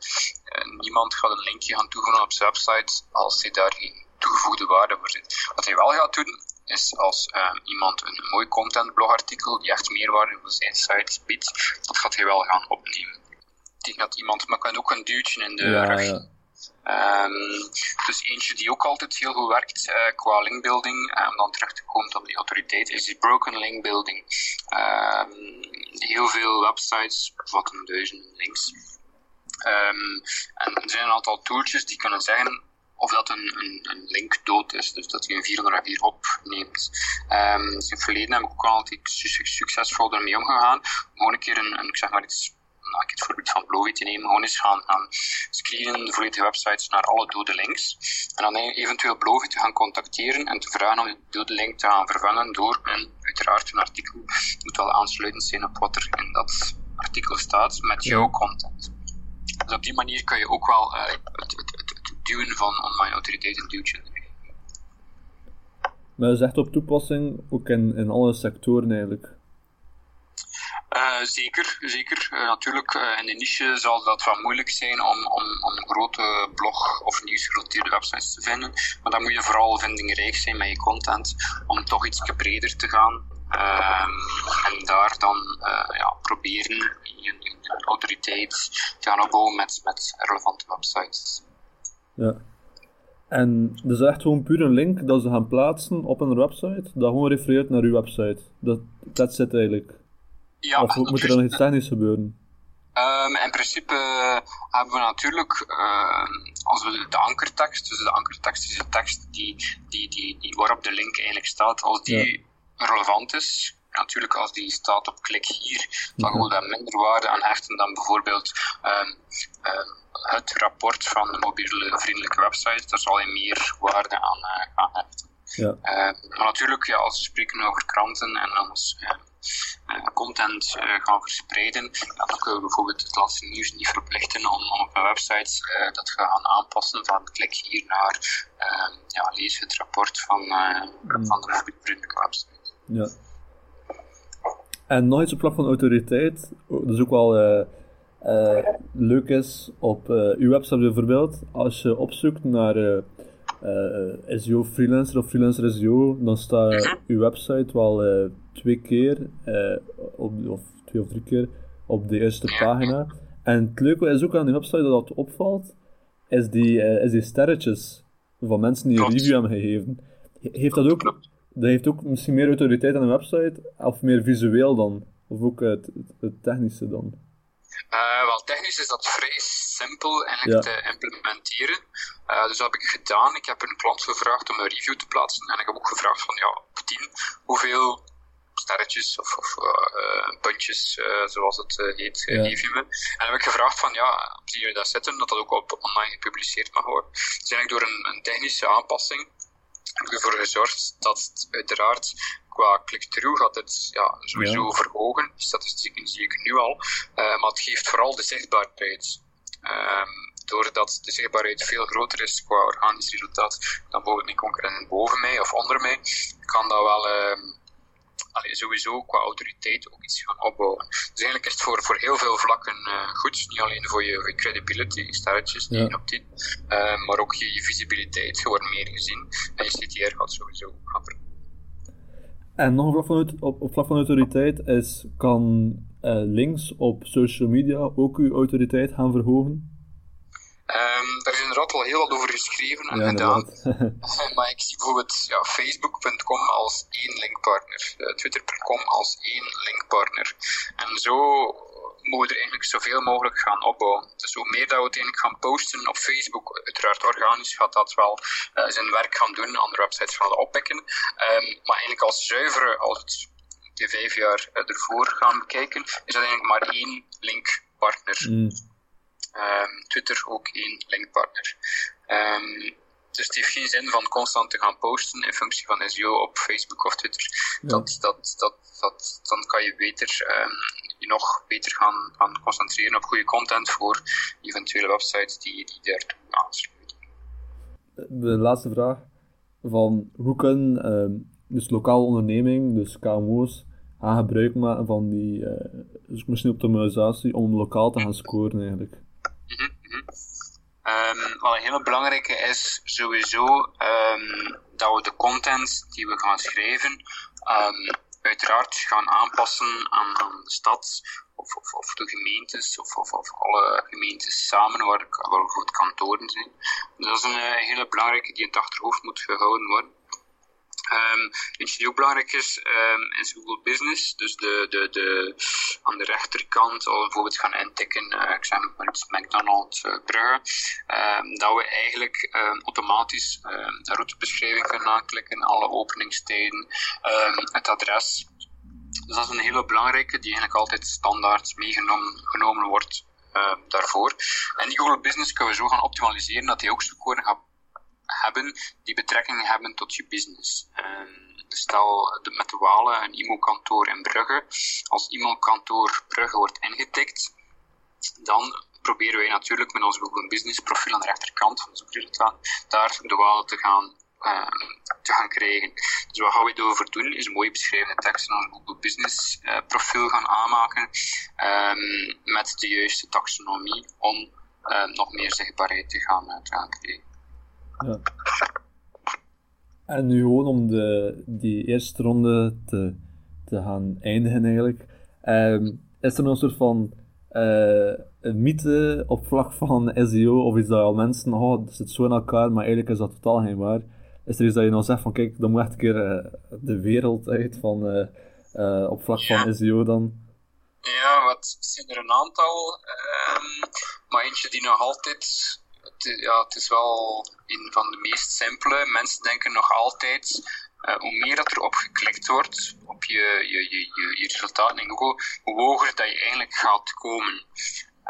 niemand gaat een linkje gaan toevoegen op zijn website als hij daar geen toegevoegde waarde voor zit. Wat hij wel gaat doen, is als um, iemand een, mooi content blogartikel die echt meerwaarde voor zijn site biedt, dat gaat hij wel gaan opnemen. Ik denk dat iemand, maar kan ook een duwtje in de ja, rug. Ja. Um, dus eentje die ook altijd heel goed werkt uh, qua linkbuilding, om um, dan terug te komen op die autoriteit, is die broken linkbuilding. Um, heel veel websites bevatten duizenden links. en er zijn een aantal tooltjes die kunnen zeggen of dat een, een, een, link dood is, dus dat hij een 404 opneemt. Um, in het verleden heb ik ook altijd succesvol ermee omgegaan. Gewoon een keer een, ik zeg maar iets nou, ik het voorbeeld van Blowy te nemen, gewoon eens gaan, gaan screenen de volledige websites naar alle dode links. En dan eventueel Blowy te gaan contacteren en te vragen om die dode link te gaan vervangen door een, uiteraard een artikel. Moet wel aansluitend zijn op wat er in dat artikel staat met jouw content. Dus op die manier kan je ook wel uh, het, duwen van online autoriteit een duwtje. Maar dat is echt op toepassing, ook in, in alle sectoren eigenlijk. Uh, zeker, zeker. Uh, natuurlijk, uh, in de niche zal dat wel moeilijk zijn om, om, om grote blog- of nieuwsgerelateerde websites te vinden. Maar dan moet je vooral vindingrijk zijn met je content om toch iets breder te gaan. en daar dan ja, proberen je, je autoriteit te gaan opbouwen met, met relevante websites. Ja. En dat is echt gewoon puur een link dat ze gaan plaatsen op een website, dat gewoon refereert naar uw website. Dat that's it eigenlijk. Ja, of moet er dan iets technisch gebeuren? Um, in principe hebben we natuurlijk, uh, als we de ankertekst, dus de ankertekst is de tekst die, die, die, die waarop de link eigenlijk staat, als die ja. relevant is, natuurlijk als die staat op klik hier, dan okay. we daar minder waarde aan hechten dan bijvoorbeeld um, um, het rapport van de mobiele vriendelijke website, daar zal je meer waarde aan, uh, aan hechten. Ja. Uh, maar natuurlijk, ja, als we spreken over kranten en ons uh, content gaan verspreiden, ja, dan kunnen we bijvoorbeeld het laatste nieuws niet verplichten om, om op een website dat te gaan aanpassen van klik hier naar ja, lees het rapport van, mm. van de mobiele vriendelijke website. Ja. En nog iets op vlak van autoriteit, dat is ook wel uh, leuk is op uh, uw website bijvoorbeeld, als je opzoekt naar SEO freelancer of freelancer SEO, dan staat uw website wel twee keer, op, of twee of drie keer, op de eerste pagina. En het leuke is ook aan die website dat dat opvalt, is die, is die sterretjes van mensen die een review hebben gegeven. Heeft dat ook, dat heeft ook misschien meer autoriteit aan een website, of meer visueel dan? Of ook het, het technische dan? Uh, wel, technisch is dat vrij simpel eigenlijk te implementeren. Uh, dus dat heb ik gedaan. Ik heb een klant gevraagd om een review te plaatsen. En ik heb ook gevraagd van, ja, op 10, hoeveel sterretjes of, of uh, puntjes, zoals het heet, ja. geef je me. En heb ik gevraagd van, ja, zie je dat zitten, dat dat ook op online gepubliceerd mag worden. Dus eigenlijk door een, een technische aanpassing heb ik ervoor gezorgd dat het uiteraard qua click-through gaat het ja, sowieso verhogen. Die statistieken zie ik nu al. Uh, maar het geeft vooral de zichtbaarheid. Um, doordat de zichtbaarheid veel groter is qua organisch resultaat dan bijvoorbeeld mijn concurrent boven mij of onder mij, kan dat wel uh, allee, sowieso qua autoriteit ook iets gaan opbouwen. Dus eigenlijk is het voor, voor heel veel vlakken uh, goed. Niet alleen voor je, je credibility, sterretjes, 10 ja. op 10, uh, maar ook je, je visibiliteit. Je wordt meer gezien en je CTR gaat sowieso gaan. En nog een vlak van, op, op vlak van autoriteit is, kan uh, links op social media ook uw autoriteit gaan verhogen? Is inderdaad al heel wat over geschreven en ja, gedaan. maar ik zie bijvoorbeeld ja, Facebook.com als één linkpartner, uh, Twitter.com als één linkpartner. En zo mogen we er eigenlijk zoveel mogelijk gaan opbouwen. Dus hoe meer dat we het eigenlijk gaan posten op Facebook, uiteraard organisch gaat dat wel uh, zijn werk gaan doen, andere websites gaan oppikken. Um, maar eigenlijk als zuivere, als het de vijf jaar ervoor gaan bekijken, is dat eigenlijk maar één linkpartner. Mm. Um, Twitter ook één linkpartner. Um, dus het heeft geen zin van constant te gaan posten in functie van SEO op Facebook of Twitter. Dat, dat, dat, dat, dan kan je beter um, je nog beter gaan, gaan concentreren op goede content voor eventuele websites die, die daartoe aansluiten. De laatste vraag van hoe kunnen um, dus lokale onderneming, dus KMO's, gaan gebruik maken van die uh, dus misschien optimalisatie om lokaal te gaan scoren eigenlijk? Um, wat een hele belangrijke is sowieso um, dat we de content die we gaan schrijven um, uiteraard gaan aanpassen aan, aan de stad of, of, of, de gemeentes of, of, alle gemeentes samen waar, waar grote kantoren zijn. Dus dat is een uh, hele belangrijke die in het achterhoofd moet gehouden worden. Um, eentje die ook belangrijk is, um, is Google Business. Dus de, de, de, aan de rechterkant, al bijvoorbeeld gaan intikken, uh, ik zeg iets McDonald's uh, Brugge, um, dat we eigenlijk automatisch een routebeschrijving kunnen aanklikken, alle openingstijden, het adres. Dus dat is een hele belangrijke die eigenlijk altijd standaard meegenomen genomen wordt daarvoor. En die Google Business kunnen we zo gaan optimaliseren dat die ook scoren gaat hebben die betrekking hebben tot je business. Um, stel de, met de Walen een e-mailkantoor in Brugge. Als e-mailkantoor Brugge wordt ingetikt, dan proberen wij natuurlijk met ons Google Business profiel aan de rechterkant van de zoekresultaat daar de Walen te gaan uh, te gaan krijgen. Dus wat gaan we erover doen, is mooi beschreven tekst in ons Google Business uh, profiel gaan aanmaken um, met de juiste taxonomie om nog meer zichtbaarheid te gaan, te gaan krijgen. Ja. En nu gewoon om de, die eerste ronde te, te gaan eindigen eigenlijk. Um, is er een soort van uh, een mythe op vlak van SEO? Of is dat al mensen, oh, dat zit zo in elkaar, maar eigenlijk is dat totaal geen waar? Is er iets dat je nou zegt van, kijk, dan moet echt een keer uh, de wereld uit van, uh, op vlak ja. van SEO dan? Ja, wat zijn er een aantal. Um, maar eentje die nog altijd het, ja, het is wel een van de meest simpele. Mensen denken nog altijd, uh, hoe meer dat er op geklikt wordt, op je, je, je, je, je resultaten in Google, hoe hoger dat je eigenlijk gaat komen.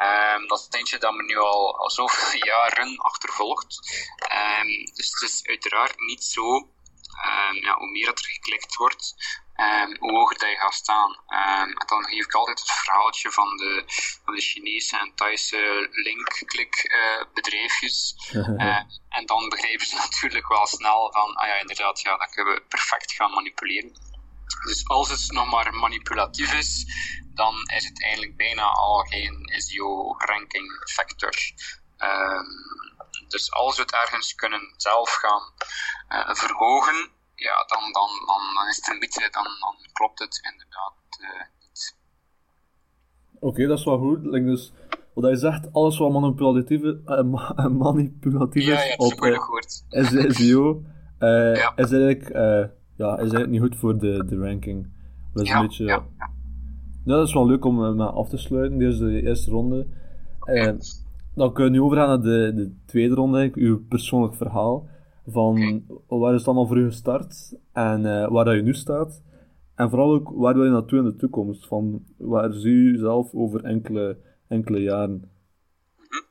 Um, dat eentje dat me nu al, al zoveel jaren achtervolgt. Um, dus het is uiteraard niet zo. Um, ja, hoe meer dat er geklikt wordt, um, hoe hoger dat je gaat staan. Um, en dan geef ik altijd het verhaaltje van de, van de Chinese en Thaise link-klik uh, bedrijfjes. uh, en dan begrijpen ze natuurlijk wel snel van, ah ja, inderdaad, ja, dat kunnen we perfect gaan manipuleren. Dus als het nog maar manipulatief is, dan is het eigenlijk bijna al geen SEO-ranking factor. Um, dus als we het ergens kunnen zelf gaan uh, verhogen, ja, dan, dan, dan, dan is het een beetje, dan, dan klopt het inderdaad uh, niet. Oké, okay, dat is wel goed. Like dus, wat je zegt, alles wat manipulatief, uh, manipulatief ja, is op uh, SEO, uh, ja. is, eigenlijk, ja, is eigenlijk niet goed voor de, de ranking. Dat is ja, een beetje... Ja. dat is wel leuk om af te sluiten, deze de eerste ronde. Okay. Dan kunnen we nu overgaan naar de, de tweede ronde, uw persoonlijk verhaal. Van waar is het allemaal voor u gestart en waar dat je nu staat. En vooral ook, waar wil je naartoe in de toekomst? Van, waar zie je zelf over enkele, enkele jaren? -hmm.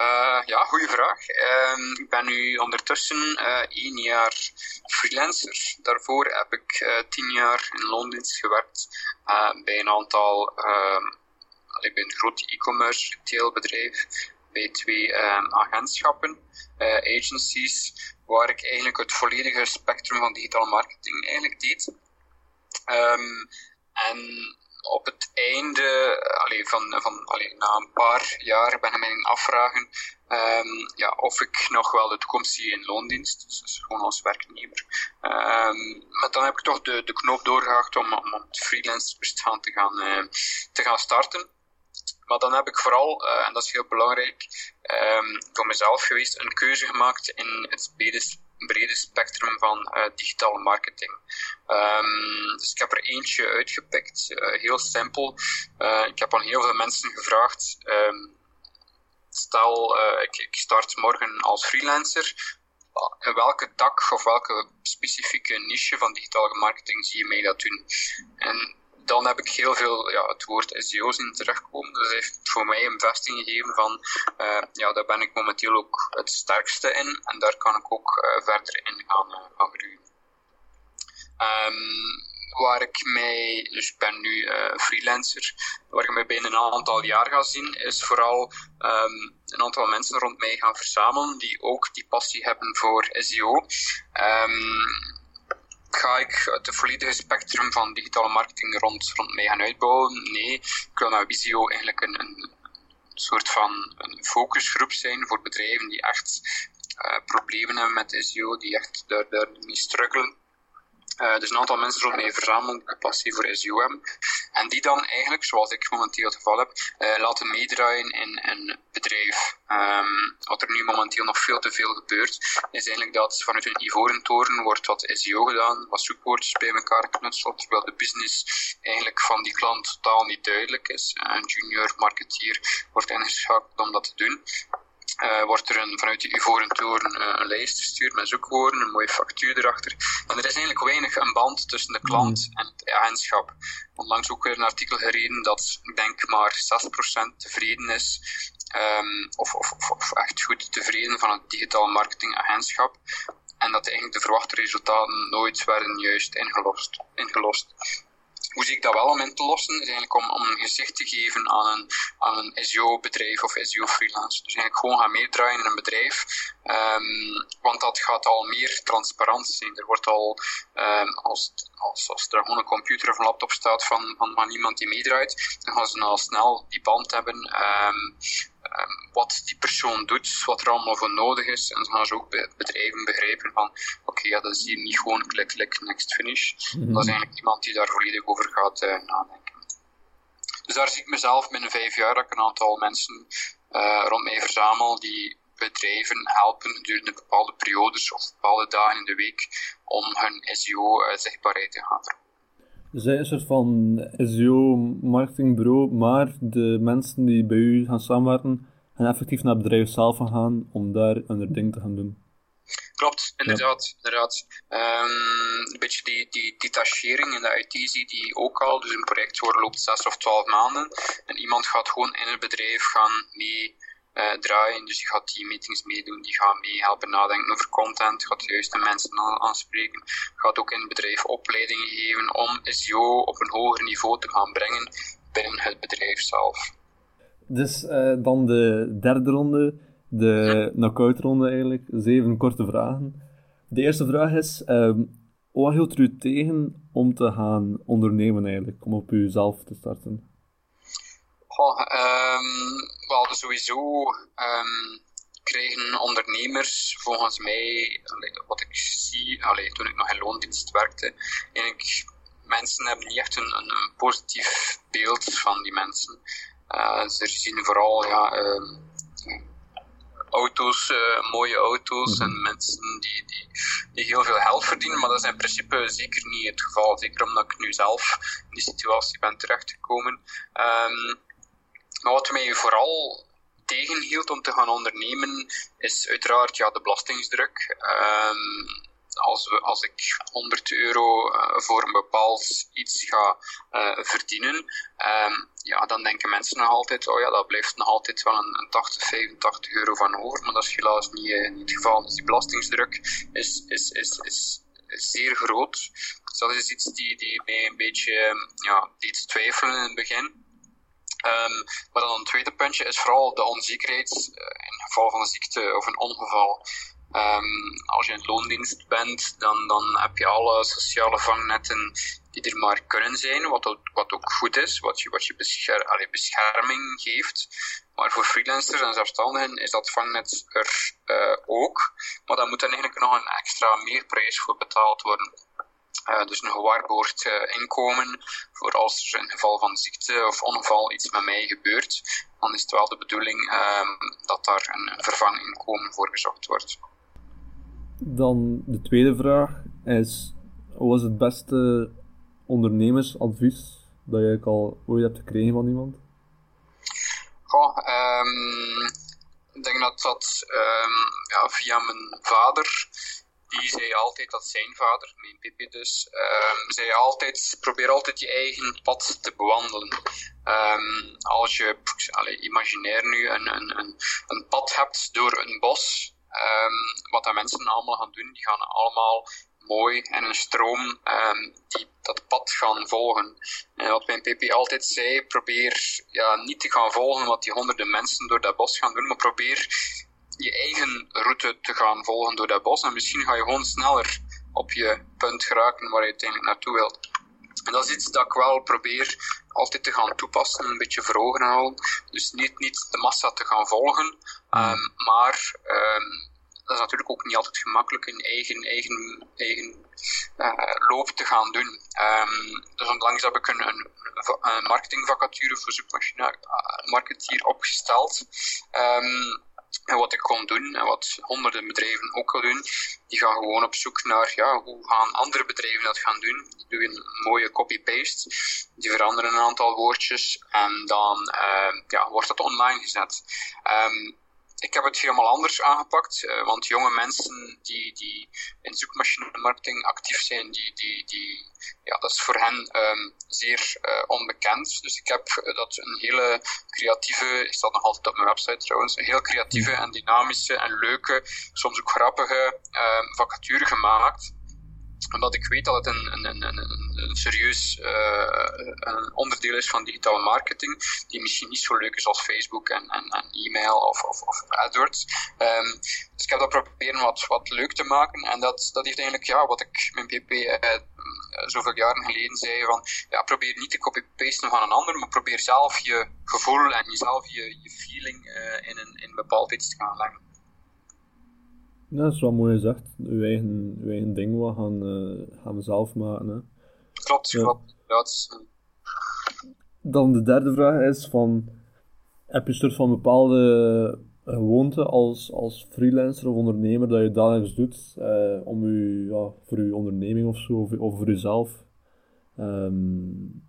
uh, ja, goede vraag. Uh, ik ben nu ondertussen uh, één jaar freelancer. Daarvoor heb ik tien jaar in Londen gewerkt bij een aantal, ehm, bij een groot e-commerce retailbedrijf, twee um, agentschappen, agencies, waar ik eigenlijk het volledige spectrum van digitale marketing eigenlijk deed. Um, en op het einde, allee, van, van, allee, na een paar jaar, ben ik mij afvragen um, ja, of ik nog wel de toekomst zie in loondienst, dus, gewoon als werknemer. Maar dan heb ik toch de, de knoop doorgehaakt om, om het freelancerbestaan te gaan, uh, te gaan starten. Maar dan heb ik vooral, uh, en dat is heel belangrijk, um, voor mezelf geweest, een keuze gemaakt in het brede, brede spectrum van uh, digitale marketing. Um, dus ik heb er eentje uitgepikt, uh, heel simpel. Ik heb aan heel veel mensen gevraagd. Um, stel, ik, ik, start morgen als freelancer. In welke tak of welke specifieke niche van digitale marketing zie je mij dat doen? En dan heb ik heel veel ja, het woord SEO zien terugkomen. Dus heeft voor mij een vesting gegeven van, uh, ja, daar ben ik momenteel ook het sterkste in. En daar kan ik ook uh, verder in gaan, gaan groeien. Um, waar ik mij, dus ik ben nu freelancer, waar ik mij binnen een aantal jaar ga zien, is vooral um, een aantal mensen rond mij gaan verzamelen die ook die passie hebben voor SEO. Um, ga ik het volledige spectrum van digitale marketing rond, rond mij gaan uitbouwen? Nee, ik wil naar Visio eigenlijk een, een soort van een focusgroep zijn voor bedrijven die echt uh, problemen hebben met SEO, die echt daar, daar niet struggelen. Uh, dus een aantal mensen rond mij verzamelen die passie voor hebben. En die dan eigenlijk, zoals ik momenteel het geval heb, uh, laten meedraaien in een bedrijf. Um, wat er nu momenteel nog veel te veel gebeurt, is eigenlijk dat vanuit een ivoren toren wordt wat SEO gedaan, wat zoekwoordjes bij elkaar knutseld, terwijl de business eigenlijk van die klant totaal niet duidelijk is. Een junior marketeer wordt ingeschakeld om dat te doen. Uh, wordt er een, vanuit die Ivoren Toren uh, een lijst gestuurd met zoekwoorden, een mooie factuur erachter. En er is eigenlijk weinig een band tussen de klant mm. en het agentschap. Onlangs ook weer een artikel gereden dat, ik denk, maar 6% tevreden is, um, of, of, of, of, echt goed tevreden van het digitaal marketingagentschap. En dat eigenlijk de verwachte resultaten nooit werden juist ingelost. ingelost hoe zie ik dat wel om in te lossen? Is eigenlijk om, om een gezicht te geven aan een, aan een SEO-bedrijf of SEO-freelancer. Dus eigenlijk gewoon gaan meedraaien in een bedrijf. Um, want dat gaat al meer transparant zijn. Er wordt al, um, als, als, als er gewoon een computer of een laptop staat van, van, van iemand die meedraait, dan gaan ze al snel die band hebben. Um, um, wat die persoon doet, wat er allemaal voor nodig is. En dan gaan ze ook bedrijven begrijpen van, oké, okay, ja, dat is hier niet gewoon klik, klik, next, finish. Mm -hmm. Dat is eigenlijk iemand die daar volledig over gaat uh, nadenken. Dus daar zie ik mezelf binnen vijf jaar dat ik een aantal mensen uh, rond mij verzamel die bedrijven helpen gedurende bepaalde periodes of bepaalde dagen in de week om hun SEO-zichtbaarheid te gaan verhogen. Zij een soort van SEO-marketingbureau, maar de mensen die bij u gaan samenwerken, gaan effectief naar het bedrijf zelf gaan om daar een ding te gaan doen. Klopt, inderdaad. Ja. inderdaad. Um, een beetje die, die detachering in de IT zie die ook al. Dus een project loopt 6 of 12 maanden. En iemand gaat gewoon in het bedrijf gaan mee uh, draaien. Dus die gaat die meetings meedoen, die gaat meehelpen nadenken over content, gaat de juiste mensen aanspreken, gaat ook in het bedrijf opleidingen geven om SEO op een hoger niveau te gaan brengen binnen het bedrijf zelf. Dus uh, dan de derde ronde, de ja. knockout ronde eigenlijk, zeven korte vragen. De eerste vraag is, um, wat hield u tegen om te gaan ondernemen eigenlijk, om op uzelf te starten? Goh, um, hadden sowieso um, krijgen ondernemers volgens mij, wat ik zie, allee, toen ik nog in loondienst werkte, eigenlijk mensen hebben niet echt een, positief beeld van die mensen. ze zien vooral ja, ehm, auto's, mooie auto's en mhm. mensen die, die, die heel veel geld verdienen, maar dat is in principe zeker niet het geval. Zeker omdat ik nu zelf in die situatie ben terechtgekomen. Um, maar wat mij vooral tegenhield om te gaan ondernemen, is uiteraard ja, de belastingsdruk. Um, als, we, als ik 100 euro uh, voor een bepaald iets ga uh, verdienen, um, ja, dan denken mensen nog altijd, oh ja, dat blijft nog altijd wel een, een 80, 85 euro van over, maar dat is helaas niet, uh, het geval. Dus die belastingsdruk is, is, is, is, is zeer groot. Dus dat is iets die, die mij een beetje ja, deed twijfelen in het begin. Um, maar dan een tweede puntje is vooral de onzekerheid in geval van een ziekte of een ongeval. Um, als je in loondienst bent, dan, dan heb je alle sociale vangnetten die er maar kunnen zijn, wat ook, wat ook goed is, wat je, wat je bescherming geeft. Maar voor freelancers en zelfstandigen is dat vangnet er uh, ook. Maar dan moet er eigenlijk nog een extra meerprijs voor betaald worden. Uh, dus een gewaarborgd uh, inkomen voor als er in geval van ziekte of ongeval iets met mij gebeurt, dan is het wel de bedoeling uh, dat daar een, een vervanginkomen voor gezocht wordt. Dan de tweede vraag is, wat was het beste ondernemersadvies dat je al ooit hebt gekregen van iemand? Goh, um, ik denk dat dat um, ja, via mijn vader die zei altijd dat zijn vader, mijn Pippi dus, um, zei altijd, probeer altijd je eigen pad te bewandelen. Um, als je, allez, imagineer nu een, een, een, een pad hebt door een bos, um, wat dat mensen allemaal gaan doen, die gaan allemaal mooi en een stroom die dat pad gaan volgen. En wat mijn Pippi altijd zei, probeer ja, niet te gaan volgen wat die honderden mensen door dat bos gaan doen, maar probeer je eigen route te gaan volgen door dat bos. En misschien ga je gewoon sneller op je punt geraken waar je uiteindelijk naartoe wilt. En dat is iets dat ik wel probeer altijd te gaan toepassen, een beetje voor ogen houden. Dus niet, niet de massa te gaan volgen, um, maar um, dat is natuurlijk ook niet altijd gemakkelijk een eigen, eigen, eigen uh, loop te gaan doen. Um, dus onlangs heb ik een, een, een marketingvacature voor zoekmachine uh, marketeer opgesteld. Um, en wat ik kon doen, en wat honderden bedrijven ook al doen, die gaan gewoon op zoek naar ja, hoe gaan andere bedrijven dat gaan doen. Die doen een mooie copy-paste, die veranderen een aantal woordjes en dan uh, ja, wordt dat online gezet. Um, ik heb het helemaal anders aangepakt, uh, want jonge mensen die, die in zoekmachine-marketing actief zijn, die, die, die, ja, dat is voor hen um, zeer uh, onbekend. Dus ik heb uh, dat een hele creatieve, ik staat nog altijd op mijn website trouwens, een heel creatieve en dynamische en leuke, soms ook grappige uh, vacature gemaakt omdat ik weet dat het een, een, een, een, een serieus uh, een onderdeel is van digitale marketing, die misschien niet zo leuk is als Facebook en, en, en e-mail of, of, of AdWords. Um, dus ik heb dat proberen wat, wat leuk te maken en dat, dat heeft eigenlijk, ja, wat ik mijn PP uh, zoveel jaren geleden zei, van ja, probeer niet te copy-pasten van een ander, maar probeer zelf je gevoel en jezelf je, je feeling uh, in, een, in een bepaald iets te gaan leggen. Ja, dat is wel mooi gezegd. Uw eigen, uw eigen ding wat gaan, uh, gaan we zelf maken. Hè. Klopt, ja. klopt. Ja, is... Dan de derde vraag is van... Heb je een soort van bepaalde gewoonte als, als freelancer of ondernemer dat je dagelijks doet uh, om u, ja, voor uw onderneming of zo, of, of voor uzelf? Um,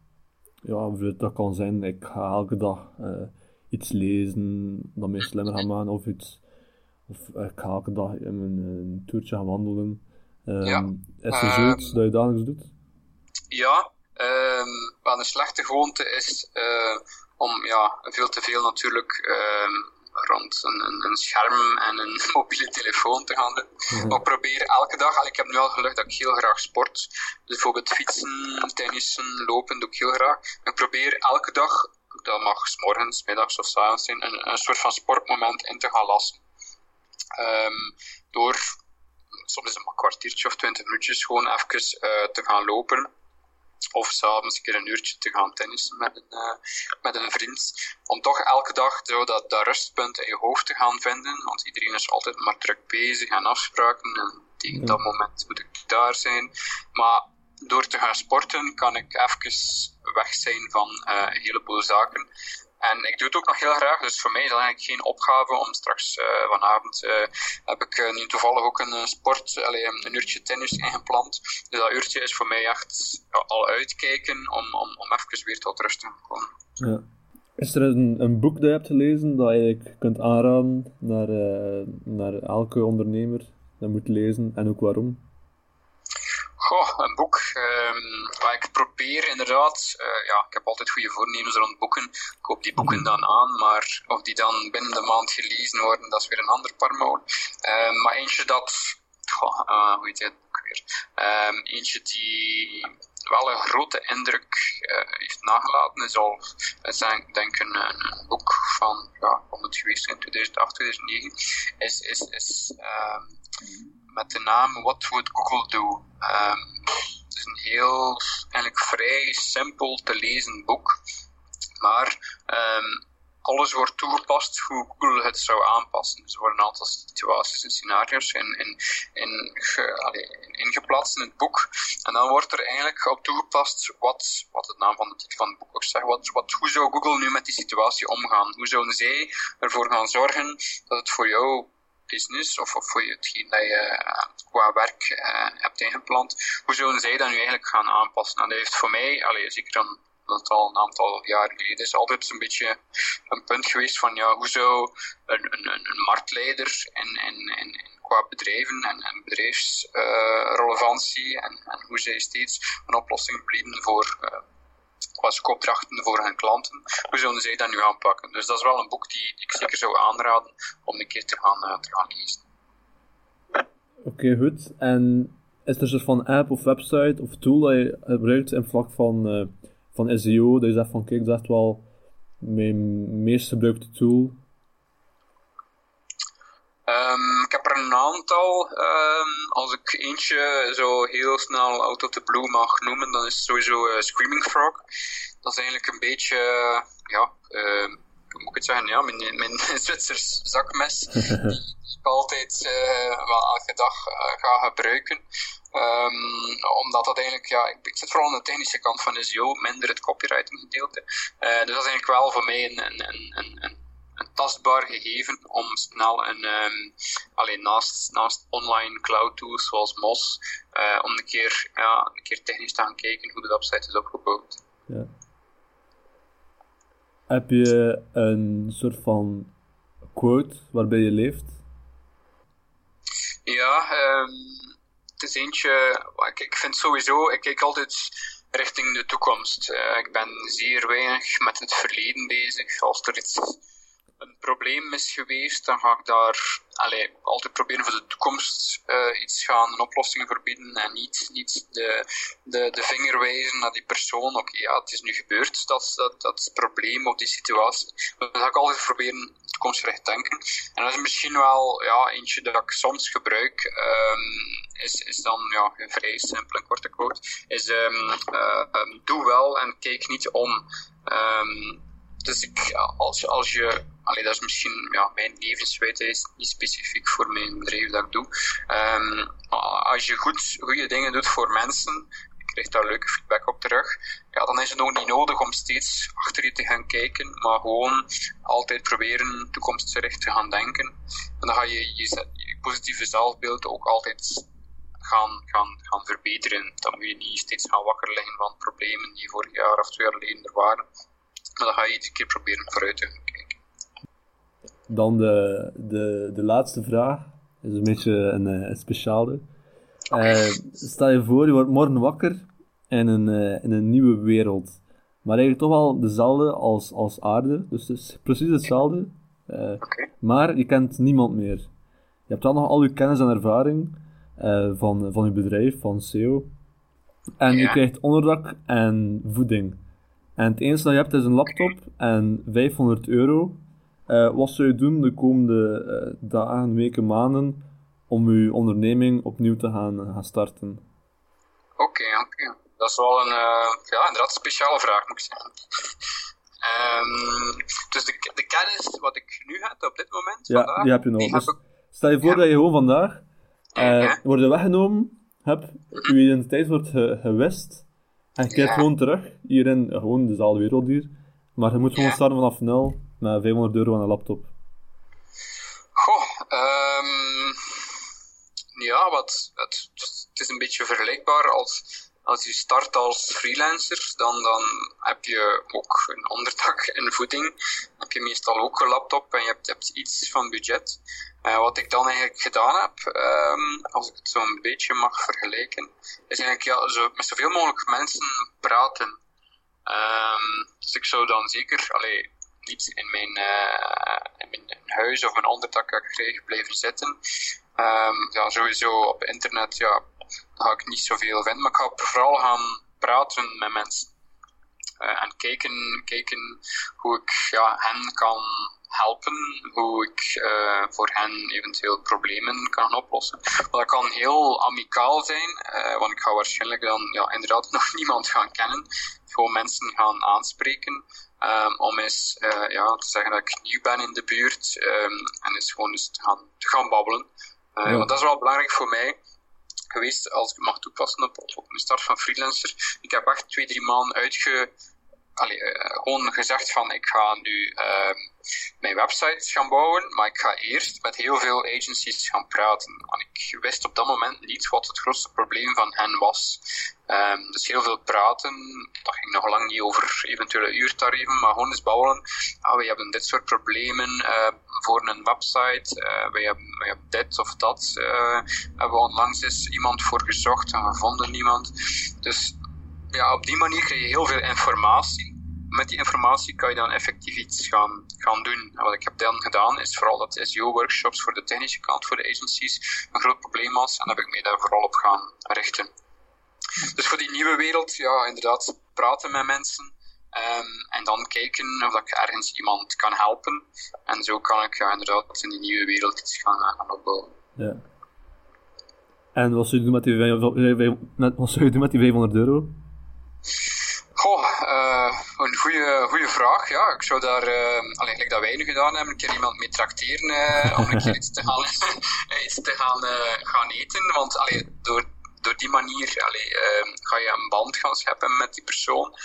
ja, dat kan zijn, ik ga elke dag uh, iets lezen dat mij slimmer gaat maken, of iets of ik ga elke dag een, een toertje gaan wandelen. Um, ja. Is er zoiets um, dat je dagelijks doet? Ja, um, wat een slechte gewoonte is uh, om ja, veel te veel natuurlijk um, rond een, een, een, scherm en een mobiele telefoon te gaan doen. Ja. Maar probeer elke dag, ik heb nu al gelukt dat ik heel graag sport. Dus bijvoorbeeld fietsen, tennissen, lopen doe ik heel graag. Ik probeer elke dag, dat mag s morgens, middags of s avonds zijn, een, een soort van sportmoment in te gaan lassen. Um, door soms een kwartiertje of twintig minuutjes gewoon even uh, te gaan lopen. Of s'avonds een keer een uurtje te gaan tennissen met een, uh, met een vriend. Om toch elke dag zo dat, dat rustpunt in je hoofd te gaan vinden. Want iedereen is altijd maar druk bezig en afspraken. En tegen dat moment moet ik daar zijn. Maar door te gaan sporten kan ik even weg zijn van uh, een heleboel zaken. En ik doe het ook nog heel graag, dus voor mij is dat eigenlijk geen opgave om straks uh, vanavond uh, heb ik uh, nu toevallig ook een sport, allee, een uurtje tennis ingepland. Dus dat uurtje is voor mij echt al uitkijken om, om, om even weer tot rust te komen. Ja. Is er een, een boek dat je hebt gelezen dat je kunt aanraden naar, naar elke ondernemer dat moet lezen en ook waarom? Goh, een boek. Um, ik probeer inderdaad, uh, ja, ik heb altijd goede voornemens rond boeken. Ik koop die boeken dan aan, maar of die dan binnen de maand gelezen worden, dat is weer een ander parmool. Um, maar eentje dat, goh, uh, hoe heet het boek weer? Um, eentje die wel een grote indruk uh, heeft nagelaten, is al, is denk, denk een, een, boek van, ja, om het geweest in 2008, 2009, is, is, is met de naam What Would Google Do? Um, het is een heel, eigenlijk vrij simpel te lezen boek, maar um, alles wordt toegepast hoe Google het zou aanpassen. Dus er worden een aantal situaties en scenario's in, in, in, ge, ingeplaatst in het boek. En dan wordt er eigenlijk op toegepast wat, wat de naam van de titel van het boek ook zegt. Wat, wat, hoe zou Google nu met die situatie omgaan? Hoe zouden zij ervoor gaan zorgen dat het voor jou business of, of voor hetgeen dat je uh, qua werk uh, hebt ingepland, hoe zullen zij dat nu eigenlijk gaan aanpassen? En dat heeft voor mij, allee, zeker dan dat al een aantal jaren geleden is, altijd een beetje een punt geweest van ja, hoe zou een, een, een marktleider in, in, in, qua bedrijven en, en bedrijfsrelevantie uh, en, en hoe zij steeds een oplossing bieden voor qua koopdrachten voor hun klanten. Hoe zullen zij dat nu aanpakken? Dus dat is wel een boek die ik zeker zou aanraden om een keer te gaan, uh, te gaan lezen. Oké, okay, goed. En is er een soort van app of website of tool dat je gebruikt in vlak van, uh, van SEO? Dat je zegt van kijk, dat is echt wel mijn meest gebruikte tool Um, er een aantal. Um, als ik eentje zo heel snel out of the blue mag noemen, dan is het sowieso uh, Screaming Frog. Dat is eigenlijk een beetje, uh, ja, uh, hoe moet ik het zeggen, ja, mijn, mijn Zwitsers zakmes. die ik altijd uh, wel elke dag uh, ga gebruiken. Um, omdat dat eigenlijk, ja, ik, ik, zit vooral aan de technische kant van SEO, minder het copywriting gedeelte. Dus dat is eigenlijk wel voor mij een, een, een, een een tastbaar gegeven om snel een, um, alleen naast, naast online cloud tools zoals Mos, uh, om een keer, ja, een keer technisch te gaan kijken hoe de website is opgebouwd. Ja. Heb je een soort van quote waarbij je leeft? Ja, um, het is eentje, ik, ik vind sowieso, ik kijk altijd richting de toekomst. Uh, ik ben zeer weinig met het verleden bezig. Als er iets een probleem is geweest, dan ga ik daar allee, altijd proberen voor de toekomst uh, iets gaan, een oplossing verbieden en niet, niet de, de, de vinger wijzen naar die persoon. Oké, ja, het is nu gebeurd, dat, dat, dat probleem of die situatie. Dan ga ik altijd proberen toekomstgericht denken. En dat is misschien wel ja, eentje dat ik soms gebruik, um, is, is dan ja, een vrij simpel en korte quote, is um, uh, doe wel en kijk niet om. Um, dus ik, als, als je allee, dat is misschien ja, mijn levenswijze, is niet specifiek voor mijn bedrijf dat ik doe. Um, als je goed, goede dingen doet voor mensen, je krijgt daar leuke feedback op terug, ja, dan is het ook niet nodig om steeds achter je te gaan kijken, maar gewoon altijd proberen toekomstgericht te gaan denken. En dan ga je je, je positieve zelfbeeld ook altijd gaan, gaan, gaan verbeteren. Dan moet je niet steeds gaan wakker liggen van problemen die vorig jaar of twee jaar geleden er waren. Maar dan ga je iedere keer proberen vooruit te gaan kijken. Dan de, de, de laatste vraag. is een beetje een, eh, een speciale. Uh, stel je voor, je wordt morgen wakker in een, uh, in een nieuwe wereld. Maar eigenlijk toch wel dezelfde als, als aarde. Dus het is precies hetzelfde. Uh, Maar je kent niemand meer. Je hebt dan nog al je kennis en ervaring van, van je bedrijf, van SEO. En je krijgt onderdak en voeding. En het enige dat je hebt is een laptop en 500 euro. Uh, wat zou je doen de komende uh, dagen, weken, maanden om je onderneming opnieuw te gaan, gaan starten? Oké, okay. Dat is wel een, uh, ja, inderdaad speciale vraag, moet ik zeggen. Um, dus de, de kennis wat ik nu heb op dit moment, ja, vandaag, die heb je nog. Dus ik... Stel je voor ja. dat je gewoon vandaag uh, wordt weggenomen, heb, je identiteit wordt ge gewist, en je krijgt gewoon terug, hier in gewoon dezelfde wereld hier, Maar je moet gewoon starten vanaf nul met 500 euro aan een laptop. Goh, um, ja, wat, het, het, is een beetje vergelijkbaar als, als je start als freelancer, dan, dan heb je ook een onderdak en voeding. Dan heb je meestal ook een laptop en je hebt, hebt iets van budget. Uh, wat ik dan eigenlijk gedaan heb, um, als ik het zo een beetje mag vergelijken, is eigenlijk ja, zo, met zoveel mogelijk mensen praten. Um, dus ik zou dan zeker, allee, niet in mijn, uh, in mijn huis of mijn onderdak krijgen blijven zitten. Um, ja, sowieso op internet ja, ga ik niet zoveel vinden, maar ik ga vooral gaan praten met mensen. Uh, en kijken, kijken hoe ik ja, hen kan helpen, hoe ik uh, voor hen eventueel problemen kan oplossen. Maar dat kan heel amicaal zijn, uh, want ik ga waarschijnlijk dan ja, inderdaad nog niemand gaan kennen. Gewoon mensen gaan aanspreken. Um, om eens uh, ja, te zeggen dat ik nieuw ben in de buurt um, en eens gewoon eens te gaan, te gaan babbelen. Ja. Want dat is wel belangrijk voor mij geweest, als ik mag toepassen op, op mijn start van freelancer. Ik heb echt twee, drie maanden uitge, allee, uh, gewoon gezegd van ik ga nu uh, mijn website gaan bouwen, maar ik ga eerst met heel veel agencies gaan praten. Want ik wist op dat moment niet wat het grootste probleem van hen was. Um, dus heel veel praten, dat ging nog lang niet over eventuele uurtarieven, maar gewoon eens bouwen. Ah, we hebben dit soort problemen uh, voor een website, uh, we, hebben, we hebben dit of dat. Uh, hebben we onlangs eens iemand voor gezocht en gevonden niemand. Dus ja, op die manier krijg je heel veel informatie. Met die informatie kan je dan effectief iets gaan, gaan doen. En wat ik heb dan gedaan, is vooral dat SEO-workshops voor de technische kant, voor de agencies, een groot probleem was. En daar heb ik mij daar vooral op gaan richten. Dus voor die nieuwe wereld, ja, inderdaad, praten met mensen. Um, en dan kijken of ik ergens iemand kan helpen. En zo kan ik ja, inderdaad in die nieuwe wereld iets gaan, gaan opbouwen. Ja. En wat zou je doen met die, wat zou je doen met die 500 euro? Goh, uh, een goede vraag. Ja, ik zou daar, uh, alleen gelijk dat wij nu gedaan hebben, een keer iemand mee trakteren uh, om een keer iets te gaan, gaan, eten. Want allee, door, door die manier allee, ga je een band gaan scheppen met die persoon.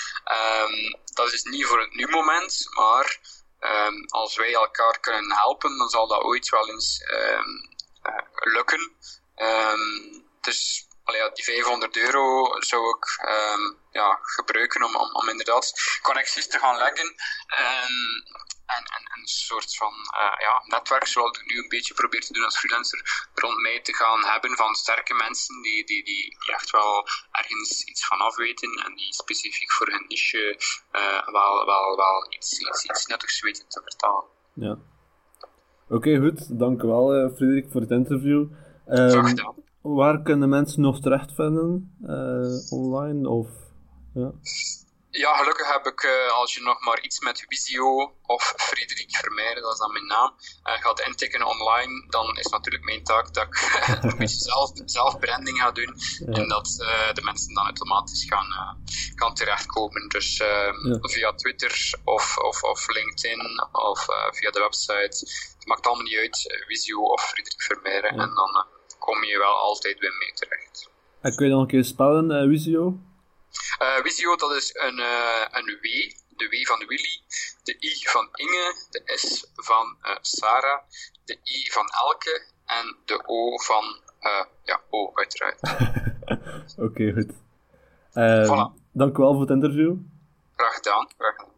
Um, dat is niet voor het nu moment, maar um, als wij elkaar kunnen helpen, dan zal dat ooit wel eens um, lukken. dus ja, die 500 euro zou ik um, ja, gebruiken om, om, om, inderdaad connecties te gaan leggen. En, en, en een soort van uh, ja, netwerk, zoals ik nu een beetje probeer te doen als freelancer, rond mij te gaan hebben van sterke mensen die, die, die, die echt wel ergens iets van afweten en die specifiek voor hun niche uh, wel, wel, wel iets, iets, iets nuttigs weten te vertalen. Ja. Oké, okay, goed. Dank u wel, uh, Frederik, voor het interview. Um, Graag gedaan. Waar kunnen mensen nog terecht vinden? Uh, online of... Ja. ja, gelukkig heb ik, uh, als je nog maar iets met Visio of Frederik Vermeijden, dat is dan mijn naam, uh, gaat intikken online, dan is natuurlijk mijn taak dat ik een beetje zelf, zelf branding ga doen ja. en dat de mensen dan automatisch gaan, gaan terechtkomen. Dus ehm, ja. via Twitter of, of, of LinkedIn of via de website, het maakt allemaal niet uit, Visio of Frederik Vermeijden en dan kom je wel altijd weer mee terecht. En kun je dan een keer spellen, uh, Visio? Uh, Visio, dat is een, uh, een W, de W van Willy, de I van Inge, de S van uh, Sarah, de I van Elke en de O van, ja, O uiteraard. Oké, okay, goed. Voilà. Dank u wel voor het interview. Graag gedaan. Graag gedaan.